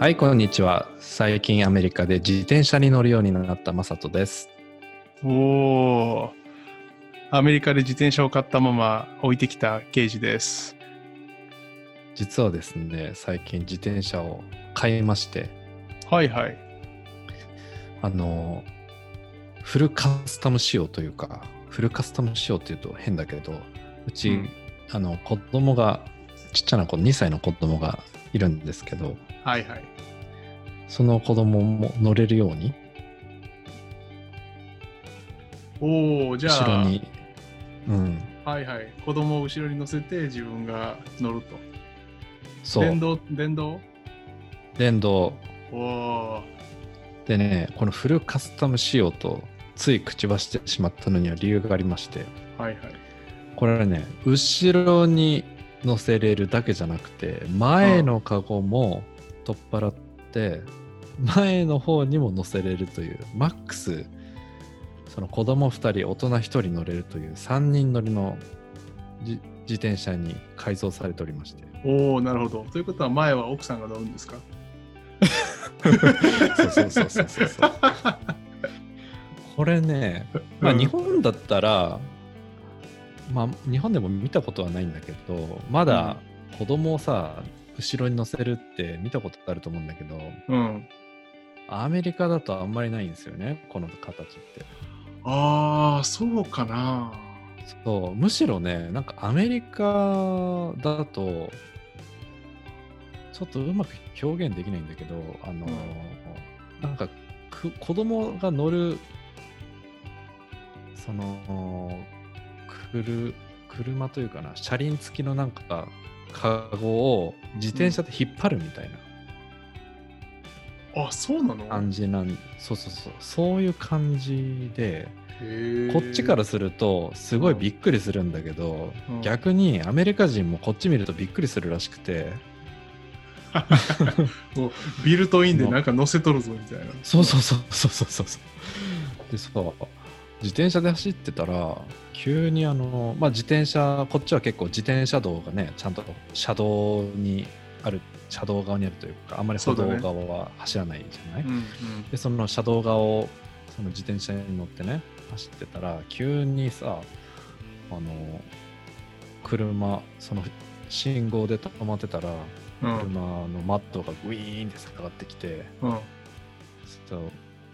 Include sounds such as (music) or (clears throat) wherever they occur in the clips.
はい、こんにちは。最近アメリカで自転車に乗るようになったマサトです。おお。アメリカで自転車を買ったまま置いてきた刑事です。実はですね、最近自転車を買いまして、はいはい。あの、フルカスタム仕様というか、フルカスタム仕様っていうと変だけど、うち、うんあの、子供が、ちっちゃな子、2歳の子供がいるんですけど、はいはい。その子供も乗れるように、おお、じゃあ、後ろに、うん、はいはい。子供を後ろに乗せて自分が乗ると。そう、電動、電動？電動おお。でね、このフルカスタム仕様とつい口走ってしまったのには理由がありまして、はいはい。これはね、後ろに乗せれるだけじゃなくて、前のカゴも取っ払って、前の方にも乗せれるという、マックス、その子供2人、大人1人乗れるという3人乗りのじ自転車に改造されておりまして、おお、なるほど。ということは前は奥さんが乗るんですか？そうそうそうそうそう。これね、まあ、うん日本だったら、まあ、日本でも見たことはないんだけど、まだ子供をさ、後ろに乗せるって見たことあると思うんだけど、うん。アメリカだとあんまりないんですよね、この形って。ああ、そうかな。そう、むしろね、なんかアメリカだと、ちょっとうまく表現できないんだけど、あの、なんかく子供が乗る、その、車というかな、車輪付きのなんか、カゴを自転車で引っ張るみたいなあ、そうなの？感じなん、そうそうそう、そういう感じで、こっちからするとすごいびっくりするんだけど、うん。逆にアメリカ人もこっち見るとびっくりするらしくて。(laughs) もうビルトインでなんか乗せとるぞみたいな。そうそうそうそうそうそう。そう自転車で走ってたら急にあの、まあ、自転車こっちは結構自転車道がねちゃんと車道にある車道側にあるというかあんまり歩道側は走らないじゃない、うんうん。でその車道側をその自転車に乗ってね走ってたら急にさあの車その信号で止まってたらうん。車のマットがグイーンって下がってきてうん「So,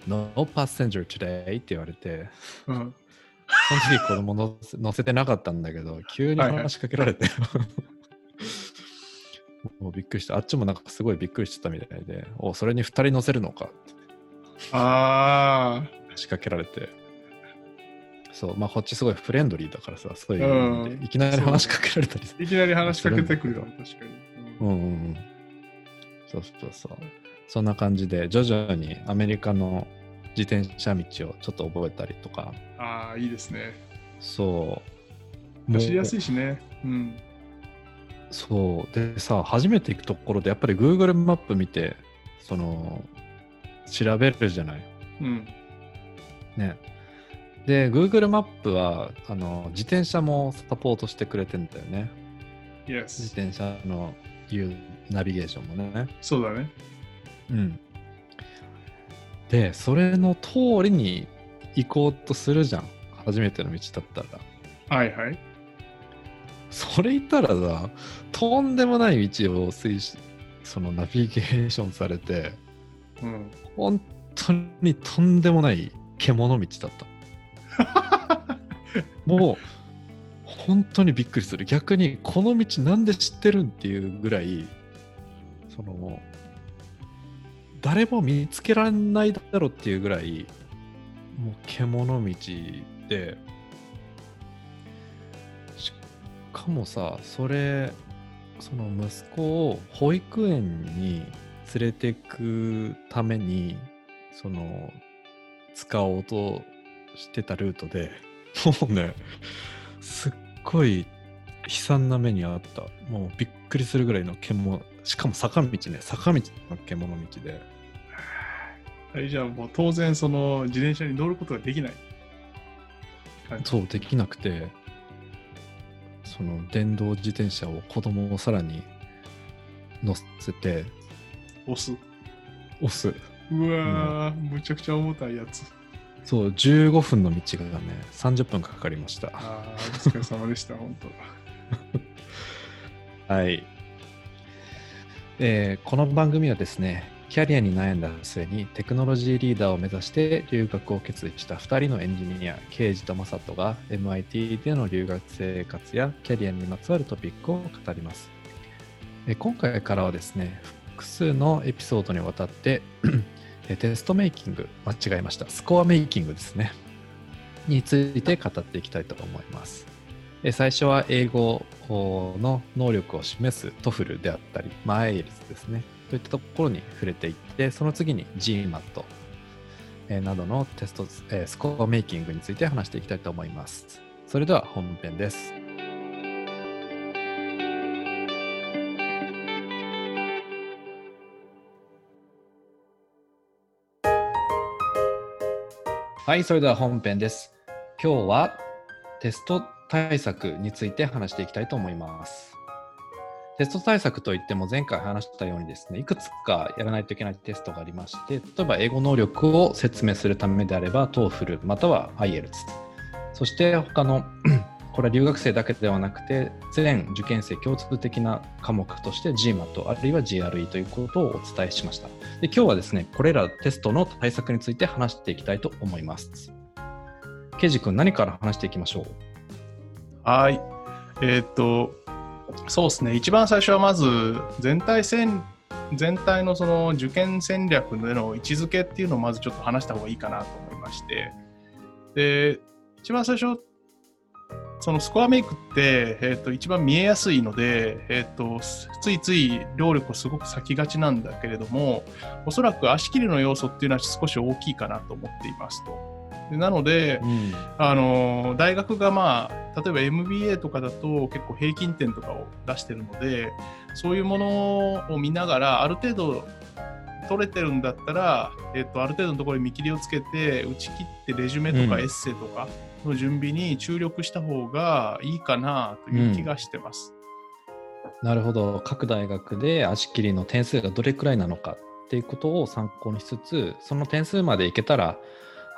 no passenger today」って言われてうん。その時子供乗せ乗せてなかったんだけど急にはいはい話しかけられて、(laughs) もうびっくりした。あっちもなんかすごいびっくりしてたみたいで「おそれに2人乗せるのか」ってあ仕掛けられて。そうまあこっちすごいフレンドリーだからさそういううん。いきなり話しかけられたりいきなり話しかけてくるよ、確かに。うんうんうん。そうそうそうそんな感じで徐々にアメリカの自転車道をちょっと覚えたりとかああ、いいですね。そう走りやすいいしね。うん。そうでさ初めて行くところでやっぱり Google マップ見てその調べるじゃない？うん。ね。で、Google マップはあの自転車もサポートしてくれてんだよね。自 Yes。転車のいうナビゲーションもね。そうだね。うん。で、それの通りに行こうとするじゃん。初めての道だったら。はいはい。それ言ったらさ、とんでもない道を推し、そのナビゲーションされて、うん。本当にとんでもない獣道だった。(laughs) もう本当にびっくりする。逆にこの道なんで知ってるんっていうぐらい、その、誰も見つけられないだろうっていうぐらい、もう獣道で、しかもさ、それ、その息子を保育園に連れてくために、その、使おうとしてたルートで、もうね、すっごい悲惨な目にあった。もうびっくりするぐらいの獣、しかも坂道ね、坂道の獣道で。はい、じゃあもう当然その自転車に乗ることができない。そう、できなくて、その電動自転車を子供をさらに乗せて、押す。押す。うわー、むちゃくちゃ重たいやつ。そう、15分の道がね、30分かかりました。ああ、お疲れ様でした、本当。(laughs) はい。えーこの番組はですね、キャリアに悩んだ末にテクノロジーリーダーを目指して留学を決意した2人のエンジニア、ケイジとマサトが MIT での留学生活やキャリアにまつわるトピックを語ります。今回からはですね、複数のエピソードにわたってテストメイキング、間違えました、スコアメイキングですね、について語っていきたいと思います。最初は英語の能力を示す TOEFL であったり、まあ、IELTS ですね。といったところに触れていって、その次に GMAT、えーなどのテスト、えースコアメイキングについて話していきたいと思います。それでは本編です。はい、それでは本編です。今日はテスト対策について話していきたいと思います。テスト対策といっても前回話したようにですね、いくつかやらないといけないテストがありまして、例えば英語能力を説明するためであれば TOEFL または IELTS。そして他の (clears throat) これは留学生だけではなくて全受験生共通的な科目として GMAT あるいは GRE ということをお伝えしました。で今日はですね、これらテストの対策について話していきたいと思います。ケイジ君何から話していきましょう？はい。えーっと、そうですね。一番最初はまず、全体戦、全体のその受験戦略での位置づけっていうのをまずちょっと話した方がいいかなと思いまして。で、一番最初、そのスコアメイクって、えーと、一番見えやすいので、えーと、ついつい労力をすごく割きがちなんだけれども、おそらく足切りの要素っていうのは少し大きいかなと思っていますと。でなので、うん。あの大学がまあ例えば MBA とかだと結構平均点とかを出してるのでそういうものを見ながらある程度取れてるんだったら、えっとある程度のところに見切りをつけて打ち切ってレジュメとかうん。エッセイとかの準備に注力した方がいいかなという気がしてます。なるほど。各大学で足切りの点数がどれくらいなのかっていうことを参考にしつつその点数までいけたらあ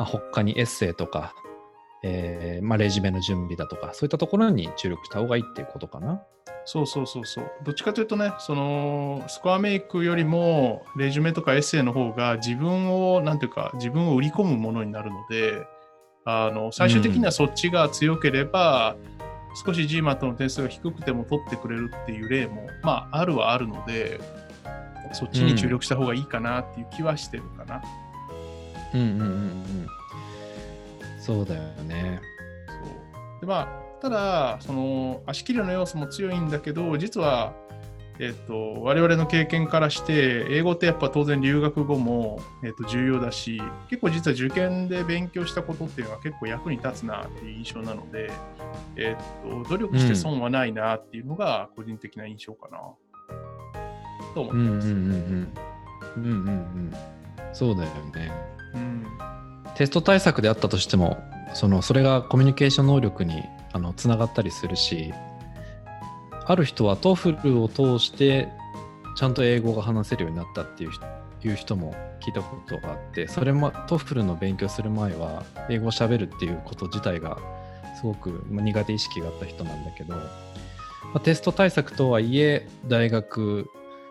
他にエッセイとか、えーまあ、レジュメの準備だとかそういったところに注力した方がいいっていうことかな。そうそうそうそう。どっちかというとね、そのスコアメイクよりもレジュメとかエッセイの方が自分を、なんていうか、自分を売り込むものになるので、あの最終的にはそっちが強ければ、少し GMAT の点数が低くても取ってくれるっていう例も、まあ、あるはあるので、そっちに注力した方がいいかなっていう気はしてるかな。うんうんうんうん。そうだよね。そうでまあ、ただ、その足切りの要素も強いんだけど、実は、えっと我々の経験からして、英語ってやっぱ当然留学後も、えっと重要だし、結構実は受験で勉強したことっていうのは結構役に立つなっていう印象なので、えっと努力して損はないなっていうのが個人的な印象かな。と思ってます。うんうんうんうん。うんうんうん。そうだよね。うんテスト対策であったとしてもそのそれがコミュニケーション能力にあのつながったりするしある人は TOEFL を通してちゃんと英語が話せるようになったっていう人いう人も聞いたことがあってそれも TOEFL の勉強する前は英語を喋るっていうこと自体がすごくまあ苦手意識があった人なんだけど、まあテスト対策とはいえ大学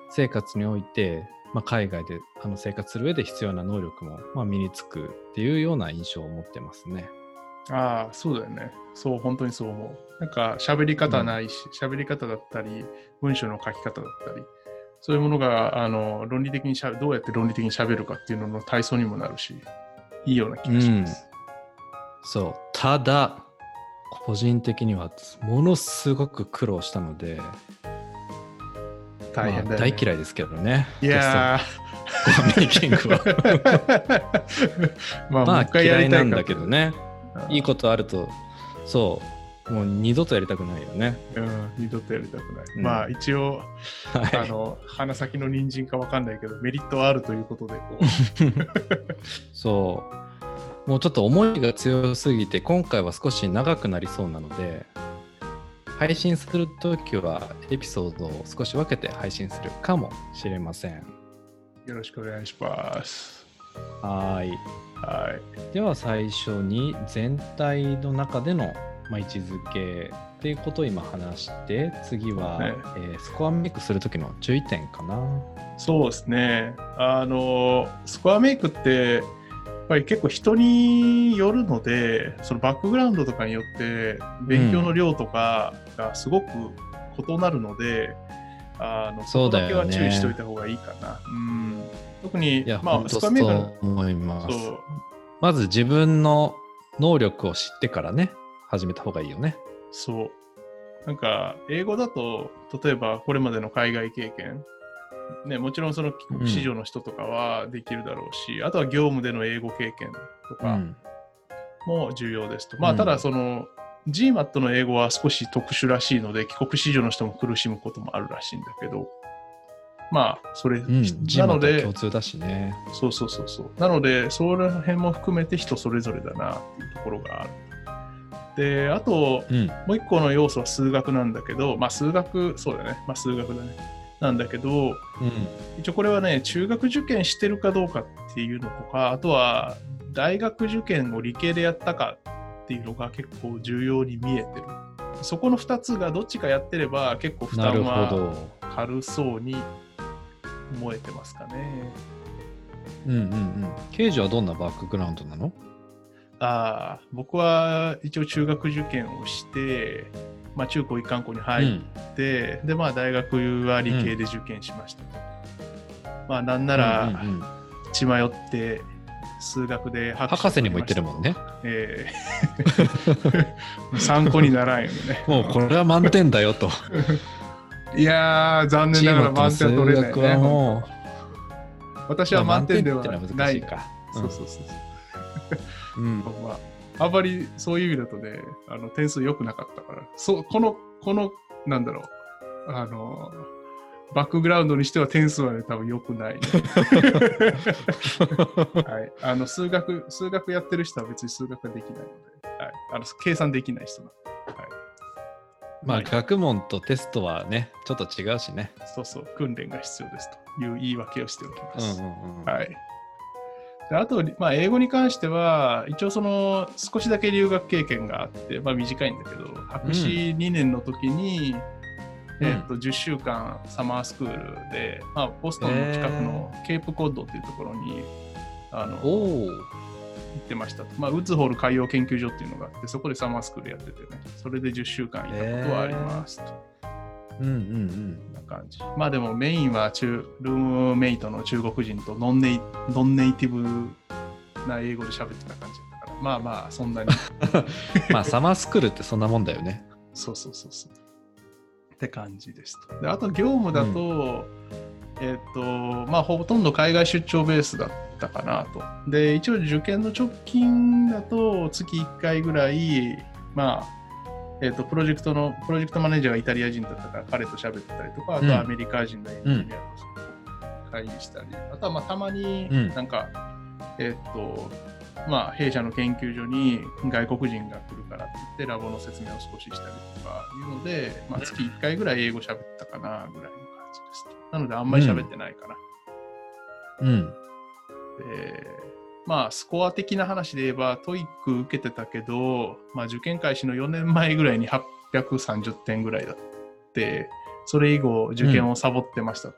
生活においてまあ、海外であの生活する上で必要な能力も、まあ、身につくっていうような印象を持ってますね。ああ、そうだよね。そう、本当にそう思う。なんか、喋り方ないし、喋、り方だったり、文章の書き方だったり、そういうものが、あの、論理的にしゃべどうやって論理的に喋るかっていうのの体操にもなるし、いいような気がします。そうただ個人的にはものすごく苦労したので、大変だよ、ねまあ大嫌いですけどね。いやテストメイキングは。(laughs) ー、まあ、嫌いなんだけどね。いいことあるとそうもう二度とやりたくないよね。と。うん、二度とやりたくない。うんまあ、一応、はいあの、鼻先の人参かわかんないけど、メリットはあるということで、こう。(laughs) そう。もうちょっと思いが強すぎて、今回は少し長くなりそうなので、配信するときはエピソードを少し分けて配信するかもしれません。よろしくお願いします。はーい。はい。では最初に全体の中での、まあ、位置づけっていうことを今話して次は、ねえースコアメイクする時の注意点かな。そうですね。あの、スコアメイクって、ぱり結構人によるので、そのバックグラウンドとかによって、勉強の量とかがすごく異なるので、あのそこだけは注意しておいた方がいいかな。うん、特にいや、、まあ、本当そスコアメイクう思います。そうまず自分の能力を知ってからね、始めた方がいいよね。そう。なんか、英語だと、例えばこれまでの海外経験、ね、もちろんその帰国市場の人とかはできるだろうし、あとは業務での英語経験とかうん。も重要ですと。まあ、うんただ、その、GMAT の英語は少し特殊らしいので、帰国子女の人も苦しむこともあるらしいんだけど、まあ、それ、うん。なので共、通だしね。そうそうそうそう。なので、その辺も含めて人それぞれだなっていうところがある。で、あと、うん。もう一個の要素は数学なんだけど、まあ数学、そうだね。まあ数学だね。なんだけど、うん。一応これはね、中学受験してるかどうかっていうのとか、あとは大学受験を理系でやったかっていうのが結構重要に見えてる。そこの2つがどっちかやってれば結構負担はど。軽そうに思えてますかね。うんうんうん。刑事はどんなバックグラウンドなの？ああ、僕は一応中学受験をして、まあ中高一貫校に入って、で、まあ大学は理系で受験しましたと。まあなんなら、うんうんうん血迷って数学で博士にも行ってるもんね。ええ (laughs) 参考にならんよね。もうこれは満点だよと。(laughs) いやー、残念ながら満点は取れない数学はね。も私う、は満点ではない。難しいか。そうそうそううん。(laughs) まあ、あんまりそういう意味だとね、あの点数良くなかったから、そうこの、この、なんだろう、あの、バックグラウンドにしては点数はね、多分良くない、ね。(laughs) はい。あの、数学、数学やってる人は別に数学ができないので、はい。あの、計算できない人な。はい。まあ、学問とテストはね、ちょっと違うしね。そうそう、訓練が必要ですという言い訳をしておきます。うんうんうん。はい。であと、まあ、英語に関しては、一応その少しだけ留学経験があって、まあ、短いんだけど、博士2年の時に、うんえっと10週間サマースクールで、まあ、ボストンの近くのケープコッドっていうところに、あの行。ってましたと。まあ、ウッズホール海洋研究所っていうのがあって、そこでサマースクールやっててね、それで10週間いたことはありますと。うんうんうん。な感じ。まあでもメインは中ルームメイトの中国人とノンネイノンネイティブな英語で喋ってた感じだから、まあまあそんなに。(laughs) まあ、サマースクールってそんなもんだよね。そうそうそうそう。って感じですと。であと業務だと、えっ、と、まあほとんど海外出張ベースだったかなと。で、一応受験の直近だと月1回ぐらい、まあ、えっ、と、プロジェクトの、プロジェクトマネージャーがイタリア人だったから彼と喋ってたりとか、あとはアメリカ人のエンジニアと会議したり、あとはまあたまにうんなんか、えっ、と、まあ、弊社の研究所に外国人が来るからって言って、ラボの説明を少ししたりとかいうので、まあ、月1回ぐらい英語喋ったかなぐらいの感じです。なので、あんまり喋ってないかな。うん。でまあ、スコア的な話で言えば、 TOEIC 受けてたけど、まあ、受験開始の4年前ぐらいに830点ぐらいだって、それ以後、受験をサボってましたと。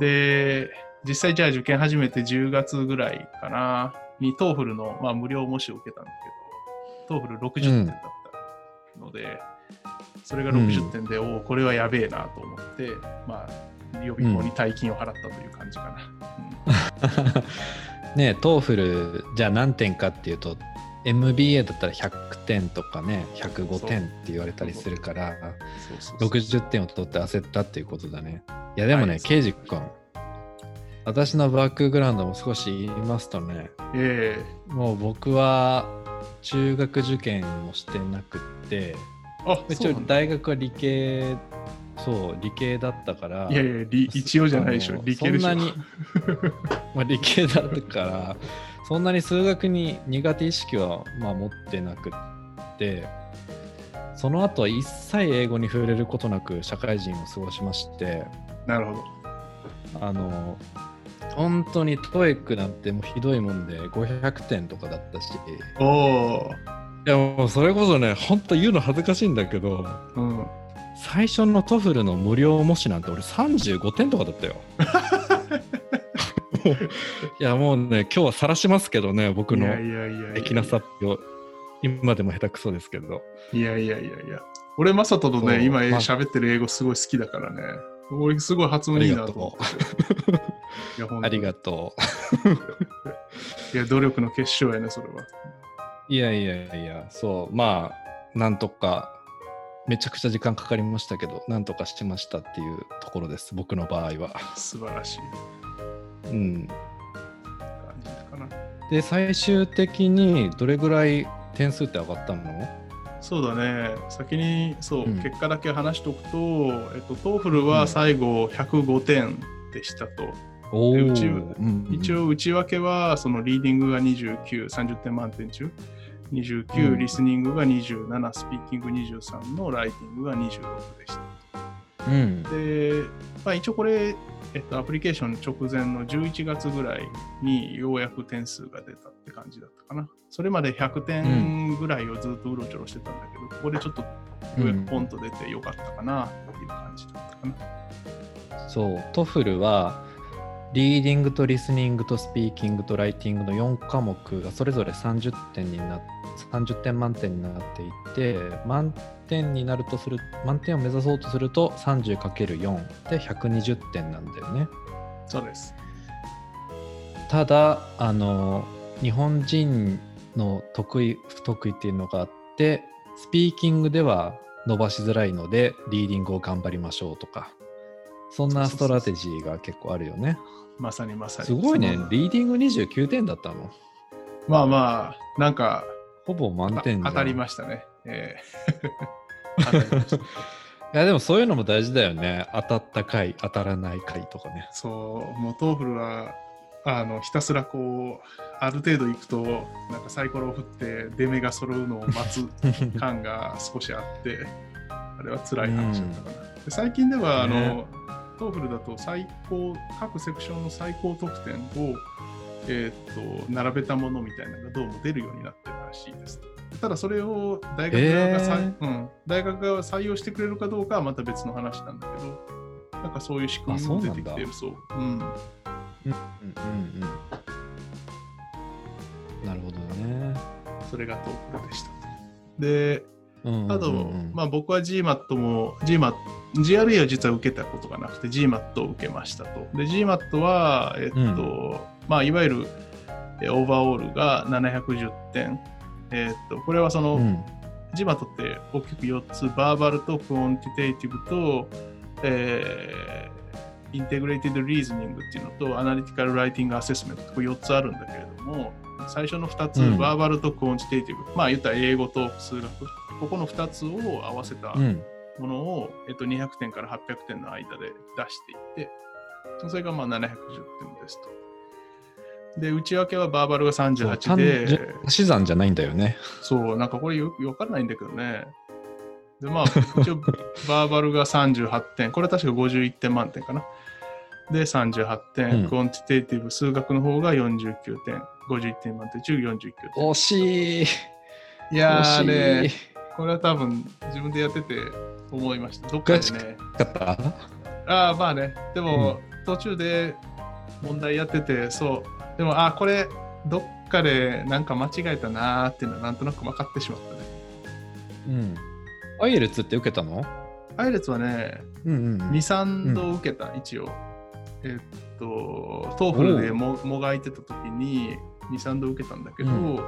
で、実際じゃあ受験始めて10月ぐらいかな、に TOEFL の、まあ、無料模試を受けたんだけど、 TOEFL 60点だったので、それが60点で、おお、これはやべえなと思って、まあ、予備校に大金を払ったという感じかな。うん (laughs) ねえ、 TOEFL、じゃあ何点かっていうと、MBA だったら100点とかね、105点って言われたりするから、そうそうそう。60点を取って焦ったっていうことだね。いや、でもね、はいケイジ君、私のバックグラウンドも少し言いますとね、えもう僕は中学受験もしてなくって、えあ、一応大学は理系、そう、理系だったから、いやいや、理一応じゃないでしょ理系でしょ。そんなに、(laughs) まあ、理系だったから、そんなに数学に苦手意識は、まあ、持ってなくって、その後は一切英語に触れることなく社会人を過ごしまして、なるほど。あの、本当に TOEIC なんてもうひどいもんで500点とかだったし、おお。いやもうそれこそね、本当言うの恥ずかしいんだけど、うん。最初の TOEFL の無料模試なんて俺35点とかだったよ。(laughs) いやもうね、今日は晒しますけどね、僕の。的なサップを。今でも下手くそですけど。いやいやいやいや。俺、マサトとね、今まあ喋ってる英語すごい好きだからね。俺、すごい発音いいなと思って。(laughs) ありがといや、努力の結晶やね、それは。う。いやいやいや、そう、まあ、なんとか、めちゃくちゃ時間かかりましたけど、なんとかしてましたっていうところです、僕の場合は。素晴らしいうん。感じかな。で、最終的にどれぐらい点数って上がったの？そうだね。先に、そう、うん結果だけ話しておくと、えっと、 TOEFL は最後105点でしたと。おうちうんうん一応、内訳は、そのリーディングが29、30点満点中。29、うんリスニングが27、スピーキング23のライティングが26でした。うん。で、まあ、一応これ、えっと、アプリケーション直前の11月ぐらいにようやく点数が出たって感じだったかな。それまで100点ぐらいをずっとうろちょろしてたんだけど、ここでちょっとようやくポンと出てよかったかなっていう感じだったかな。そう、 TOEFL は、リーディングとリスニングとスピーキングとライティングの4科目がそれぞれ30点にな30点満点になっていて満点になるとする満点を目指そうとすると 30×4 で120点なんだよねそうです。ただあの日本人の得意不得意っていうのがあってスピーキングでは伸ばしづらいのでリーディングを頑張りましょうとかそんなストラテジーが結構あるよね。まさにまさに。すごいね。リーディング29点だったのまあまあ、なんか、ほぼ満点当たりましたね。ええ。(laughs) 当たりました。いやでもそういうのも大事だよね。当たった回当たらない回とかね。そう、もう TOEFL は、あの、ひたすらこう、ある程度行くと、なんかサイコロを振って、出目が揃うのを待つ感が少しあって、あれは辛い話だったかな。で最近では、あのね、 TOEFL だと最高、各セクションの最高得点を、えーっと、並べたものみたいなのがどうも出るようになってるらしいです。ただそれを大学側がえうん、大学側が採用してくれるかどうかはまた別の話なんだけど、なんかそういう仕組みも出てきてるそう。うん。うんうんうんなるほどねそれが TOEFL でしたと。で、あと、まあ僕は GMAT も、GMAT、GRE は実は受けたことがなくて GMAT を受けましたと。で、GMAT は、えっと、まあいわゆるえ overall が710点。えっと、これはその、うん GMAT って大きく4つ、 verbal と quantitative と、えー、 integrated reasoning っていうのと、 analytical writing assessment これ4つあるんだけれども、最初の2つ、うん verbal と quantitative、まあ言ったら英語と数学、ここの2つを合わせたうんものを、えっと、200点から800点の間で出していって、それがまあ710点ですと。で、内訳は verbal がそう38単純で、足し算じゃないんだよねそう、なんかこれよくわからないんだけどね。で、まあ、(laughs) 一応、 verbal が38点。これ確か51点満点かな。で、38点。うん quantitative、数学の方が49点。51点満点中49点。惜しいいや惜ーねこれは多分自分でやってて思いました。どっかでね。かった？ああ、まあね。でも、途中で問題やってて、そう。でも、ああ、これ、どっかでなんか間違えたなーっていうのはなんとなく分かってしまったね。うん IELTS って受けたの？ IELTS はね、うんうん2、3度受けた、一応。えっと、 TOEFL でももがいてた時に2、3度受けたんだけど、うん。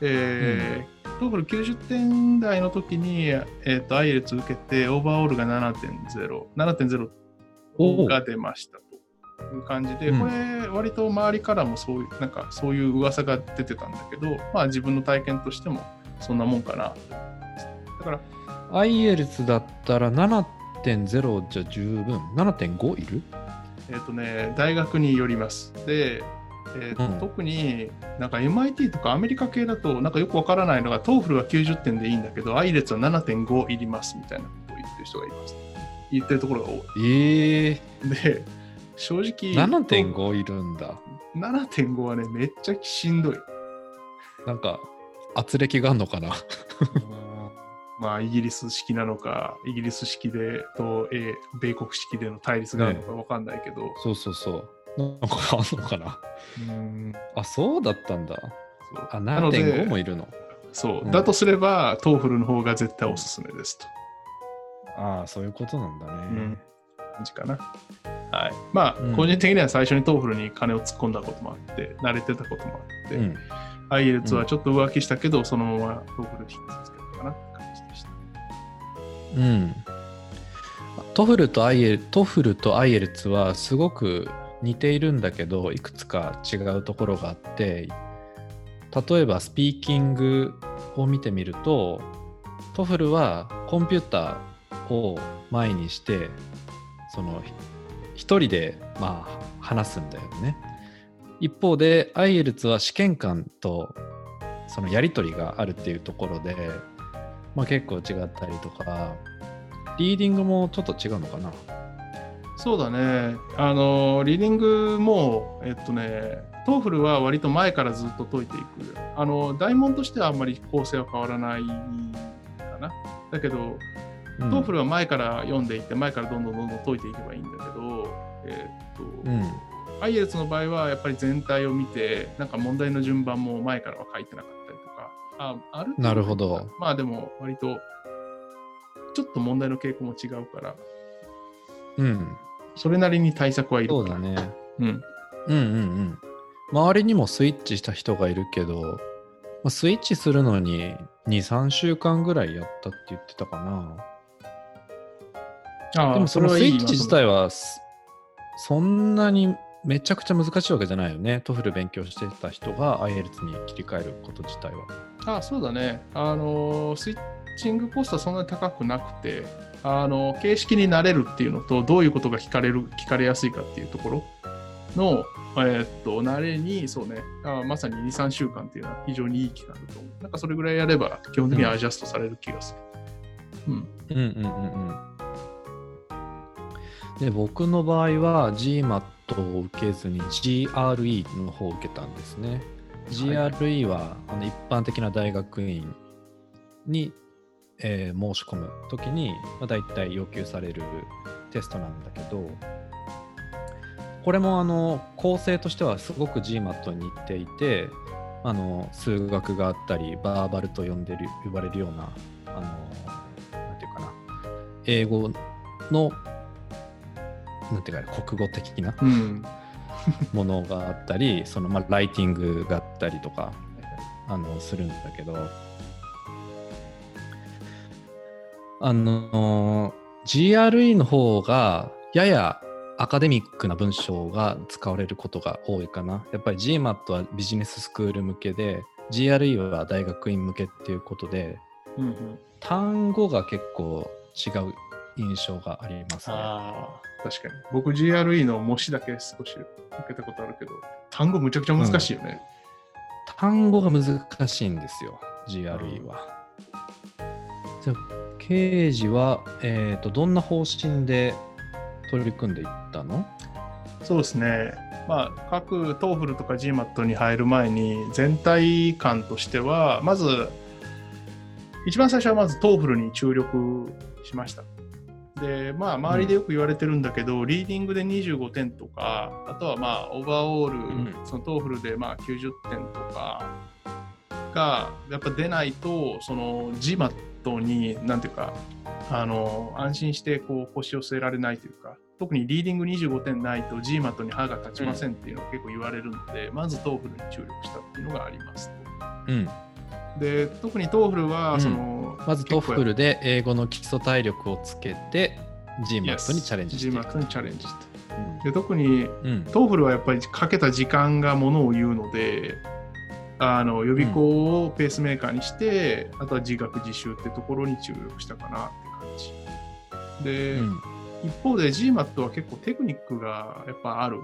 えー TOEFL 90点台の時に、えっと、 IELTS 受けて、 overall が7.0、7.0が出ましたという感じで、うん。これ、割と周りからもそういう、なんかそういう噂が出てたんだけど、まあ自分の体験としてもそんなもんかな。だから、 IELTS だったら7.0じゃ十分。7.5いる？えっ、とね、大学によります。で、えーとうん特になんか MIT とかアメリカ系だとなんかよくわからないのが、 TOEFL は90点でいいんだけど、 IELTS は7.5いりますみたいなことを言ってる人がいます。言ってるところが多ええい。で、正直。7.5いるんだ。7.5はね、めっちゃしんどい。なんか、圧力があるのかな？(laughs) まあ、イギリス式なのか、イギリス式でと、えー米国式での対立があるのかわかんないけど、そうそうそう。なんかあんのかな？うんあ、そうだったんだ。あ、なので7.5もいるの？そう、うんだとすれば、 TOEFL の方が絶対おすすめですと。ああ、そういうことなんだね。うん感じかな。はい。まあ、うん個人的には最初に TOEFL に金を突っ込んだこともあって、慣れてたこともあって、うん。 IELTS はちょっと浮気したけど、そのまま TOEFL に引きつけたかなって感じでした。うん。 TOEFL と IEL TOEFL と IELTS はすごく似ているんだけどいくつか違うところがあって例えばスピーキングを見てみるとTOEFL はコンピューターを前にしてその一人でまあ話すんだよね。一方で IELTS は試験官とそのやり取りがあるっていうところで、まあ、結構違ったりとかリーディングもちょっと違うのかな。そうだね。あの、リーディングも、えっとね、 TOEFL は割と前からずっと解いていく。あの、大問としてはあんまり構成は変わらないかな。だけど、うん TOEFL は前から読んでいって、前からどんどんどんどん解いていけばいいんだけど、えっと、うん IELTS の場合はやっぱり全体を見て、なんか問題の順番も前からは書いてなかったりとか、ああるなるほど。まあでも割と、ちょっと問題の傾向も違うから、うんそれなりに対策はいるそうだねうん。うんうんうん周りにもスイッチした人がいるけど、まあ、スイッチするのに2、3週間ぐらいやったって言ってたかなああでもそのスイッチ自体は。そんなにめちゃくちゃ難しいわけじゃないよね TOEFL 勉強してた人が IELTS に切り替えること自体はああそうだね。あの、 switching cost はそんなに高くなくて、あの、形式になれるっていうのと、どういうことが聞かれる、聞かれやすいかっていうところの、えーっと、慣れに、そうね、あまさに2、3週間っていうのは非常にいい期間だと思う。なんかそれぐらいやれば、基本的にはアジャストされる気がする。うん。うんうんうんうんで僕の場合は GMAT を受けずに GRE の方を受けたんですね GRE はあの一般的な大学院に、えー申し込むときに、まあ、大体要求されるテストなんだけどこれもあの構成としてはすごく GMAT に似ていてあの数学があったりバーバルと呼んでる呼ばれるようなあのなんていうかな英語のなんていうかな国語的なうん。ものがあったりそのまあライティングがあったりとかあのするんだけどあの GRE の方がややアカデミックな文章が使われることが多いかなやっぱり GMAT はビジネススクール向けで GRE は大学院向けっていうことでうんうん、単語が結構違う印象がありますね。ああ、確かに。僕 GRE の模試だけ少し受けたことあるけど、単語むちゃくちゃ難しいよね。単語が難しいんですよ GRE は。じゃあ刑事は、えー、とどんな方針で取り組んでいったの？そうですね。まあ、各 TOEFL とか GMAT に入る前に、全体感としては、まず、一番最初はまず TOEFL に注力しました。で、まあ、周りでよく言われてるんだけど、リーディングで25点とか、あとはまあ、オーバーオール、んその TOEFL でまあ90点とかが、やっぱ出ないと、その GMAT に、なんていうか、あの安心してこう腰を据えられないというか、特にリーディング25点ないと GMAT に歯が立ちませんっていうのが結構言われるので、まず TOEFL に注力したっていうのがあります。うん、で、特に TOEFL うんは、その、まず結構 TOEFL で英語の基礎体力をつけて GMAT にチャレンジして。GMAT にチャレンジして。で、特にうんうん TOEFL はやっぱりかけた時間がものを言うので、あの予備校をペースメーカーにして、あとは自学自習ってところに注力したかなって感じ。で、うん一方で GMAT は結構テクニックがやっぱある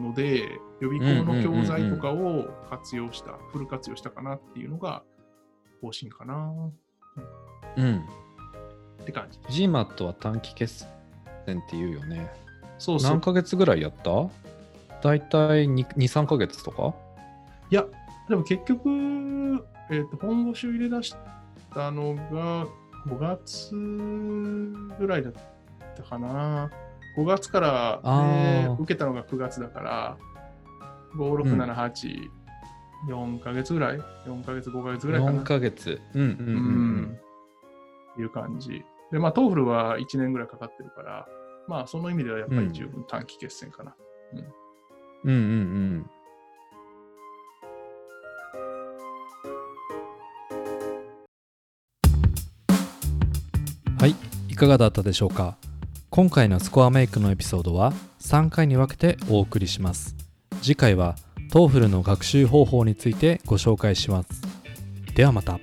ので、予備校の教材とかを活用した、フル活用したかなっていうのが方針かなうん、って感じ。GMAT は短期決戦っていうよね。そうそう何。ヶ月ぐらいやった？大体2、3ヶ月とか？いや、でも結局、えっ、と、本腰を入れ出したのが5月ぐらいだったかな。5月から、あねー受けたのが9月だから、5、6、7、8、4ヶ月ぐらい ?4 ヶ月、5ヶ月ぐらいかな。4ヶ月。うんうんうんうん。いう感じ。で、まあ、 TOEFL は1年ぐらいかかってるから、まあ、その意味ではやっぱり十分短期決戦かな。うんうんうん。はい、いかがだったでしょうか？今回のスコアメイクのエピソードは3回に分けてお送りします。次回は TOEFL の学習方法についてご紹介します。ではまた。